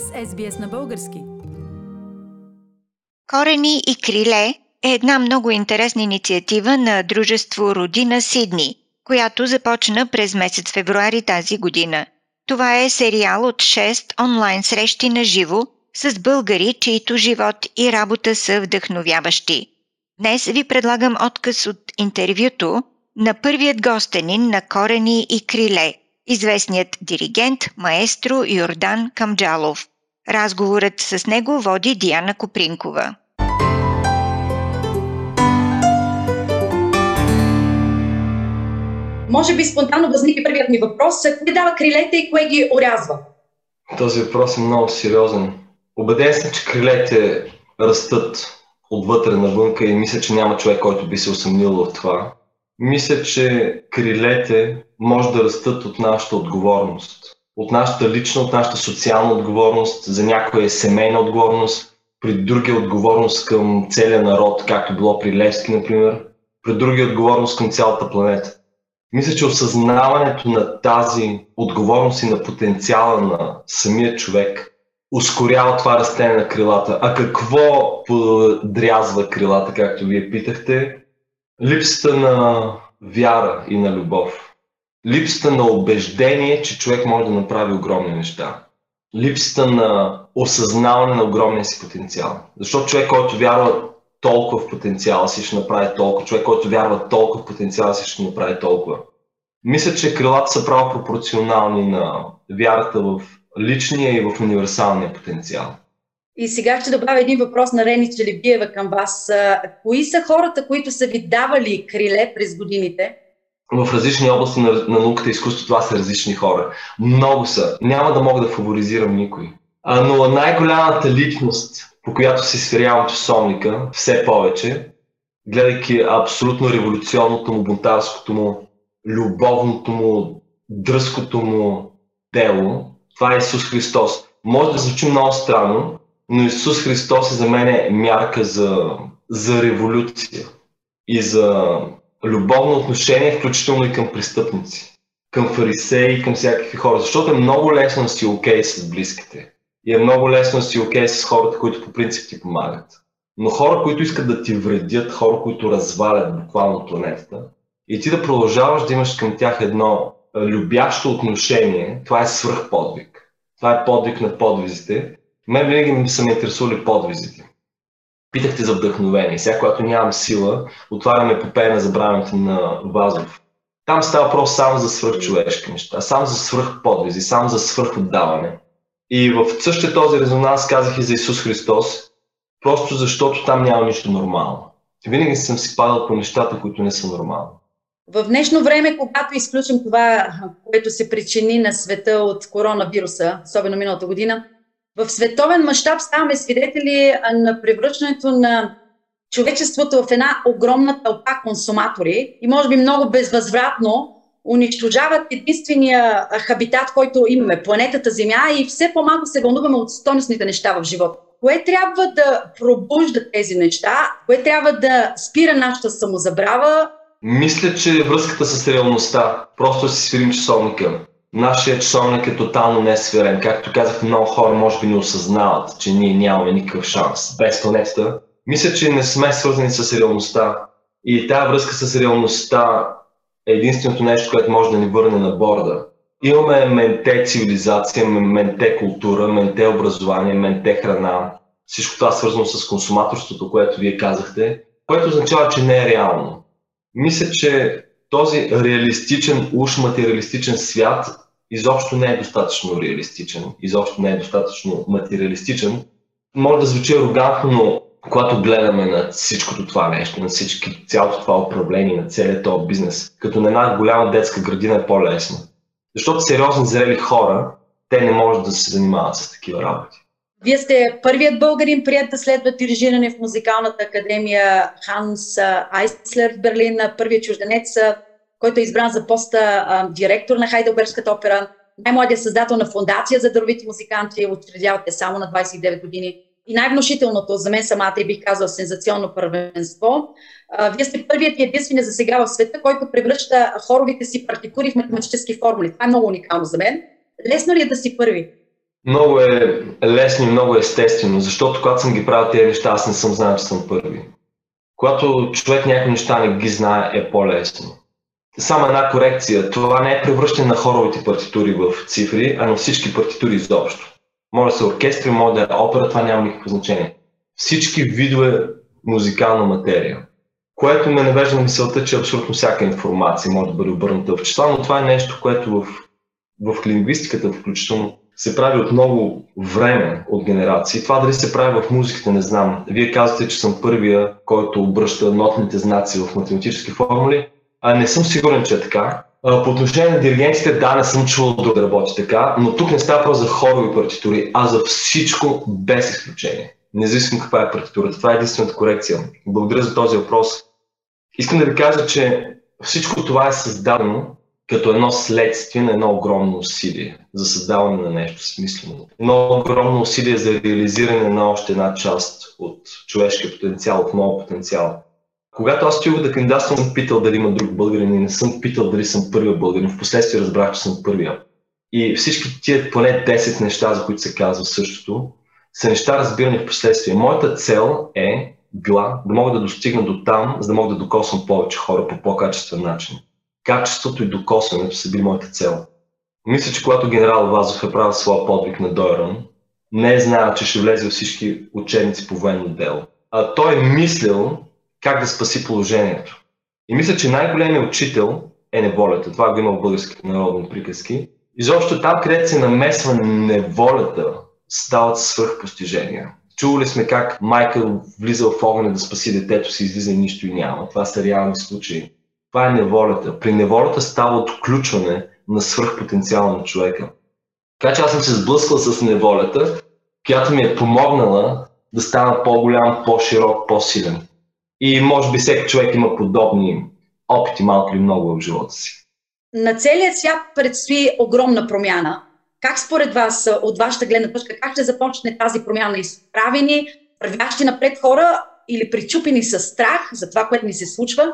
сте с SBS на български. Корени и криле е една много интересна инициатива на Дружество Родина Сидни, която започна през месец февруари тази година. Това е сериал от 6 онлайн срещи на живо с българи, чието живот и работа са вдъхновяващи. Днес ви предлагам отказ от интервюто на първият гостенин на Корени и Криле, известният диригент, маестро Йордан Камджалов. Разговорът с него води Диана Копринкова. Може би спонтанно възникне първият ми въпрос. Кое дава крилете и кое ги орязва? Този въпрос е много сериозен. Обеден съм, че крилете растат отвътре навънка и мисля, че няма човек, който би се усъмнил в това. Мисля, че крилете може да растат от нашата отговорност. От нашата лична, от нашата социална отговорност, за някоя семейна отговорност, при други е отговорност към целия народ, както било при Левски, например, при други е отговорност към цялата планета. Мисля, че осъзнаването на тази отговорност и на потенциала на самия човек ускорява това растение на крилата. А какво подрязва крилата, както вие питахте? Липсата на вяра и на любов. Липсата на убеждение, че човек може да направи огромни неща. Липсата на осъзнаване на огромния си потенциал. Защото човек, който вярва толкова в потенциала си, ще направи толкова. Човек, който вярва толкова в потенциала си, ще направи толкова. Мисля, че крилата са право пропорционални на вярата в личния и в универсалния потенциал. И сега ще добавя един въпрос на Рени Челебиева към вас. Кои са хората, които са ви давали криле през годините? В различни области на, на науката и изкуството това са различни хора. Много са. Няма да мога да фаворизирам никой. А, но най-голямата личност, по която се сверявам часовника, все повече, гледайки абсолютно революционното му, бунтарското му, любовното му, дръзкото му дело, това е Исус Христос. Може да звучи много странно, но Исус Христос е за мен е мярка за, за революция и за любовно отношение, включително и към престъпници, към фарисеи и към всякакви хора. Защото е много лесно да си окей okay с близките. И е много лесно да си окей okay с хората, които по принцип ти помагат. Но хора, които искат да ти вредят, хора, които развалят буквално планетата, и ти да продължаваш да имаш към тях едно любящо отношение, това е свръхподвиг. Това е подвиг на подвизите. Мен винаги са ме интересували подвизите. Питахте за вдъхновение. Сега, когато нямам сила, отваряме епопея на забравянето на Вазов. Там става въпрос само за свръхчовешки неща, само за свръхподвизи, само за свръхотдаване. И в същия този резонанс казах и за Исус Христос, просто защото там няма нищо нормално. Винаги съм си падал по нещата, които не са нормални. В днешно време, когато изключим това, което се причини на света от коронавируса, особено миналата година, в световен мащаб ставаме свидетели на превръщането на човечеството в една огромна тълпа консуматори и може би много безвъзвратно унищожават единствения хабитат, който имаме, планетата Земя и все по-малко се вълнуваме от стойностните неща в живота. Кое трябва да пробужда тези неща? Кое трябва да спира нашата самозабрава? Мисля, че връзката с реалността. Просто си свирим часовника. Нашия часовник е тотално несвирен. Както казах, много хора може би не осъзнават, че ние нямаме никакъв шанс без планетата. Мисля, че не сме свързани с реалността. И тази връзка с реалността е единственото нещо, което може да ни върне на борда. Имаме менте цивилизация, менте култура, менте образование, менте храна. Всичко това е свързано с консуматорството, което вие казахте, което означава, че не е реално. Мисля, че този реалистичен, уж материалистичен свят изобщо не е достатъчно реалистичен, изобщо не е достатъчно материалистичен. Може да звучи арогантно, но когато гледаме на всичкото това нещо, на всички, цялото това управление, на целият този бизнес, като на една голяма детска градина е по-лесно. Защото сериозни зрели хора, те не могат да се занимават с такива работи. Вие сте първият българин, прият да следва дирижиране в музикалната академия Ханс Айслер в Берлин, първият чужденец, който е избран за поста а, директор на Хайделбергската опера, най-младият създател на фундация за даровити музиканти, учредявате само на 29 години. И най-внушителното за мен самата и бих казал сензационно първенство. А, вие сте първият и единствения за сега в света, който превръща хоровите си партитури в математически формули. Това е много уникално за мен. Лесно ли е да си първи? Много е лесно и много естествено, защото когато съм ги правил тези неща, аз не съм знал, че съм първи. Когато човек някакви неща не ги знае, е по-лесно. Само една корекция. Това не е превръщане на хоровите партитури в цифри, а на всички партитури изобщо. Може да са оркестри, може да е опера, това няма никакво значение. Всички видове музикална материя. Което ме навежда на мисълта, че абсолютно всяка информация може да бъде обърната в числа, но това е нещо, което в, в лингвистиката включително се прави от много време от генерации. Това дали се прави в музиката, не знам. Вие казвате, че съм първия, който обръща нотните знаци в математически формули. А не съм сигурен, че е така. По отношение на диригентите, да, не съм чувал да работи така, но тук не става просто за хорови партитури, а за всичко без изключение. Независимо каква е партитурата. Това е единствената корекция. Благодаря за този въпрос. Искам да ви кажа, че всичко това е създадено като едно следствие на едно огромно усилие за създаване на нещо смислено. Едно огромно усилие за реализиране на още една част от човешкия потенциал, от моят потенциал. Когато аз стигах да кандидатствам, питал дали има друг българин и не съм питал дали съм първия българин. Впоследствие разбрах, че съм първия. И всички тия поне 10 неща, за които се казва същото, са неща разбирани в последствие. Моята цел е била да мога да достигна до там, за да мога да докосвам повече хора по по-качествен начин. Качеството и докосването са били моята цел. Мисля, че когато генерал Вазов е правил своя подвиг на Дойран, не е знаел, че ще влезе във всички учебници по военно дело. А той е мислил как да спаси положението. И мисля, че най-големият учител е неволята. Това го има в българските народни приказки. Изобщо там, където се намесва неволята, стават свръхпостижения. Чували сме как майка влиза в огъня да спаси детето си, излиза и нищо и няма. Това са реални случаи. Това е неволята. При неволята става отключване на свръхпотенциала на човека. Така че аз съм се сблъскал с неволята, която ми е помогнала да стана по-голям, по-широк, по-силен. И може би всеки човек има подобни опити, малко или много в живота си. На целия свят предстои огромна промяна. Как според вас, от вашата гледна точка, как ще започне тази промяна? Изправени, вървящи напред хора или причупени с страх за това, което ни се случва?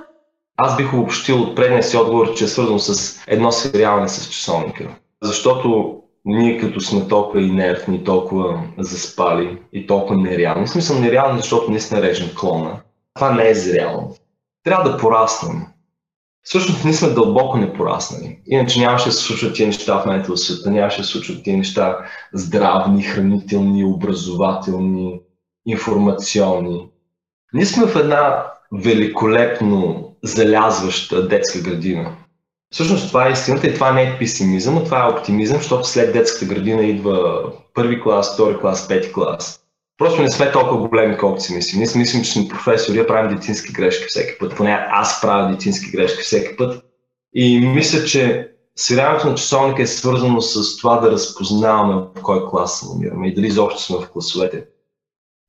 Аз бих обобщил от предния си отговор, че е свързано с едно сверяване с часовника. Защото ние като сме толкова инертни, толкова заспали и толкова нереални, в смисъл нереални, защото не сме режем клона, това не е зряло. Трябва да пораснем. Всъщност ние сме дълбоко непораснали. Иначе нямаше да се случват тия неща в момента в света, нямаше да се случват тия неща здравни, хранителни, образователни, информационни. Ние сме в една великолепно залязваща детска градина. Всъщност това е истината и това не е песимизъм, а това е оптимизъм, защото след детската градина идва първи клас, втори клас, пети клас. Просто не сме толкова големи, колкото си мислим. Ние си мислим, че сме професори, а правим детински грешки всеки път. Поне аз правя детински грешки всеки път. И мисля, че сверяването на часовника е свързано с това да разпознаваме в кой клас се намираме и дали изобщо сме в класовете.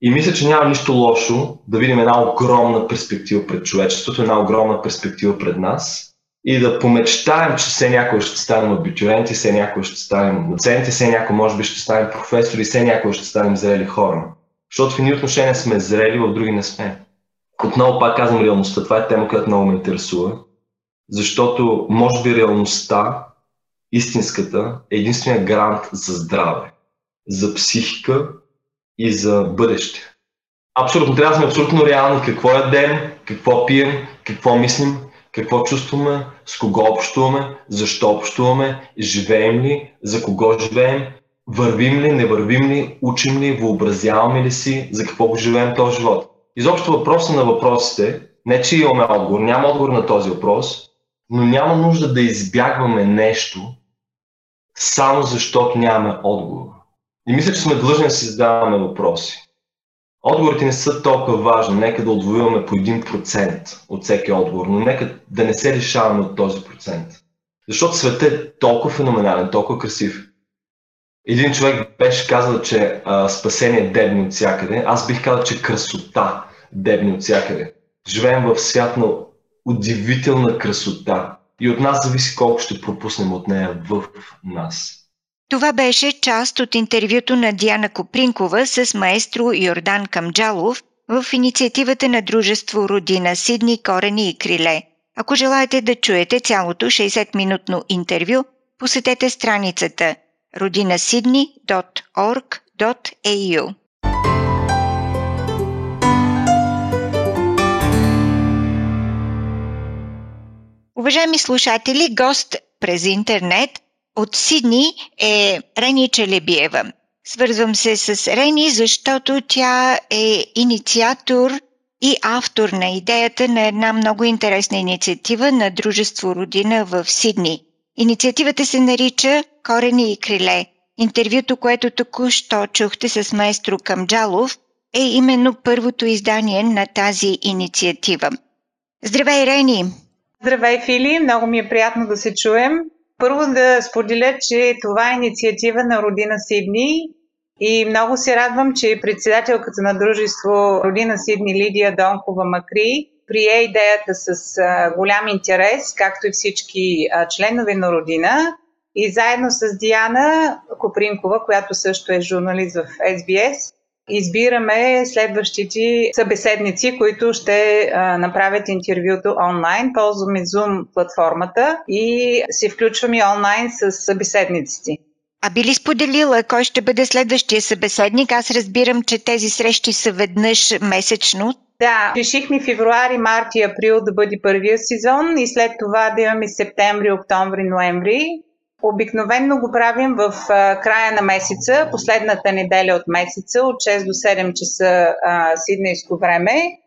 И мисля, че няма нищо лошо да видим една огромна перспектива пред човечеството, една огромна перспектива пред нас и да помечтаем, че все някой ще станем абитюренти, все някой ще станем доценти, все някой може би ще станем професори, все някой ще станем зрели хора. Защото в едни отношения сме зрели, в други не сме. Отново пак казвам реалността. Това е тема, която много ме интересува. Защото може би реалността, истинската, е единствения гарант за здраве, за психика и за бъдеще. Абсолютно, трябва да сме абсолютно реални. Какво ядем, какво пием, какво мислим, какво чувстваме, с кого общуваме, защо общуваме, живеем ли, за кого живеем, вървим ли, не вървим ли, учим ли, въобразяваме ли си, за какво го живеем този живот. Изобщо въпроса на въпросите, не че имаме отговор, няма отговор на този въпрос, но няма нужда да избягваме нещо, само защото нямаме отговор. И мисля, че сме длъжни да си задаваме въпроси. Отговорите не са толкова важни. Нека да отвоюваме по 1% от всеки отговор, но нека да не се лишаваме от този процент. Защото светът е толкова феноменален, толкова красив. Един човек беше казал, че а, спасение е дебни от всякъде. Аз бих казал, че красота дебни от всякъде. Живеем в свят на удивителна красота и от нас зависи колко ще пропуснем от нея в нас. Това беше част от интервюто на Диана Копринкова с маестро Йордан Камджалов в инициативата на Дружество Родина Сидни, Корени и Криле. Ако желаете да чуете цялото 60-минутно интервю, посетете страницата rodinasydney.org.au Уважаеми слушатели, гост през интернет от Сидни е Рени Челебиева. Свързвам се с Рени, защото тя е инициатор и автор на идеята на една много интересна инициатива на Дружество Родина в Сидни. Инициативата се нарича Корени и криле. Интервюто, което току-що чухте с майстро Камджалов, е именно първото издание на тази инициатива. Здравей, Рени! Здравей, Фили! Много ми е приятно да се чуем. Първо да споделя, че това е инициатива на Родина Сидни и много се радвам, че председателката на дружество Родина Сидни Лидия Донкова Макри прие идеята с голям интерес, както и всички членове на Родина. И заедно с Диана Копринкова, която също е журналист в SBS, избираме следващите събеседници, които ще а, направят интервюто онлайн. Ползваме Zoom платформата и се включваме онлайн с събеседниците. А би ли споделила кой ще бъде следващия събеседник? Аз разбирам, че тези срещи са веднъж месечно. Да, решихме февруари, март и април да бъде първия сезон и след това да имаме септември, октомври, ноември. Обикновенно го правим в края на месеца, последната неделя от месеца, от 6 до 7 часа сиднейско време.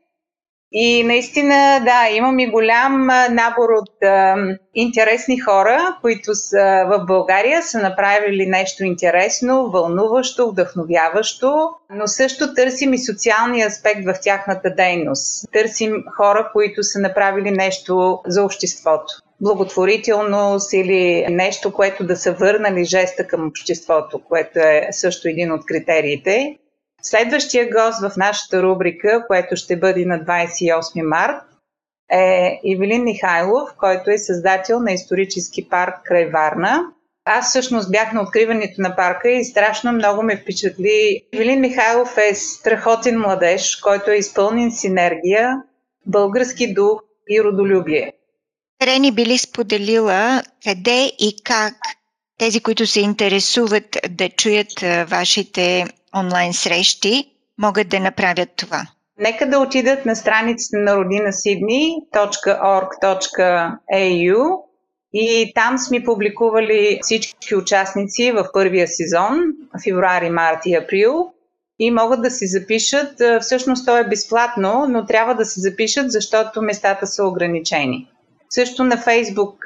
И наистина, да, имам и голям набор от а, интересни хора, които са в България, са направили нещо интересно, вълнуващо, вдъхновяващо, но също търсим и социалния аспект в тяхната дейност. Търсим хора, които са направили нещо за обществото благотворителност или нещо, което да са върнали жеста към обществото, което е също един от критериите. Следващия гост в нашата рубрика, което ще бъде на 28 март, е Ивелин Михайлов, който е създател на исторически парк край Варна. Аз всъщност бях на откриването на парка и страшно много ме впечатли. Ивелин Михайлов е страхотен младеж, който е изпълнен с енергия, български дух и родолюбие. Рени би ли споделила къде и как тези, които се интересуват да чуят вашите онлайн срещи, могат да направят това? Нека да отидат на страницата на родина Sydney.org.au и там сме публикували всички участници в първия сезон, февруари, март и април и могат да си запишат. Всъщност то е безплатно, но трябва да се запишат, защото местата са ограничени. Също на Фейсбук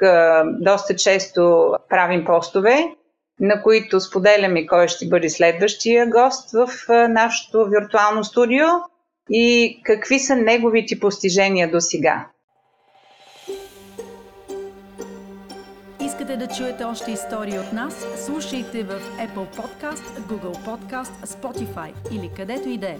доста често правим постове, на които споделяме кой ще бъде следващия гост в нашето виртуално студио и какви са неговите постижения до сега. Искате да чуете още истории от нас? Слушайте в Apple Podcast, Google Podcast, Spotify или където и да е.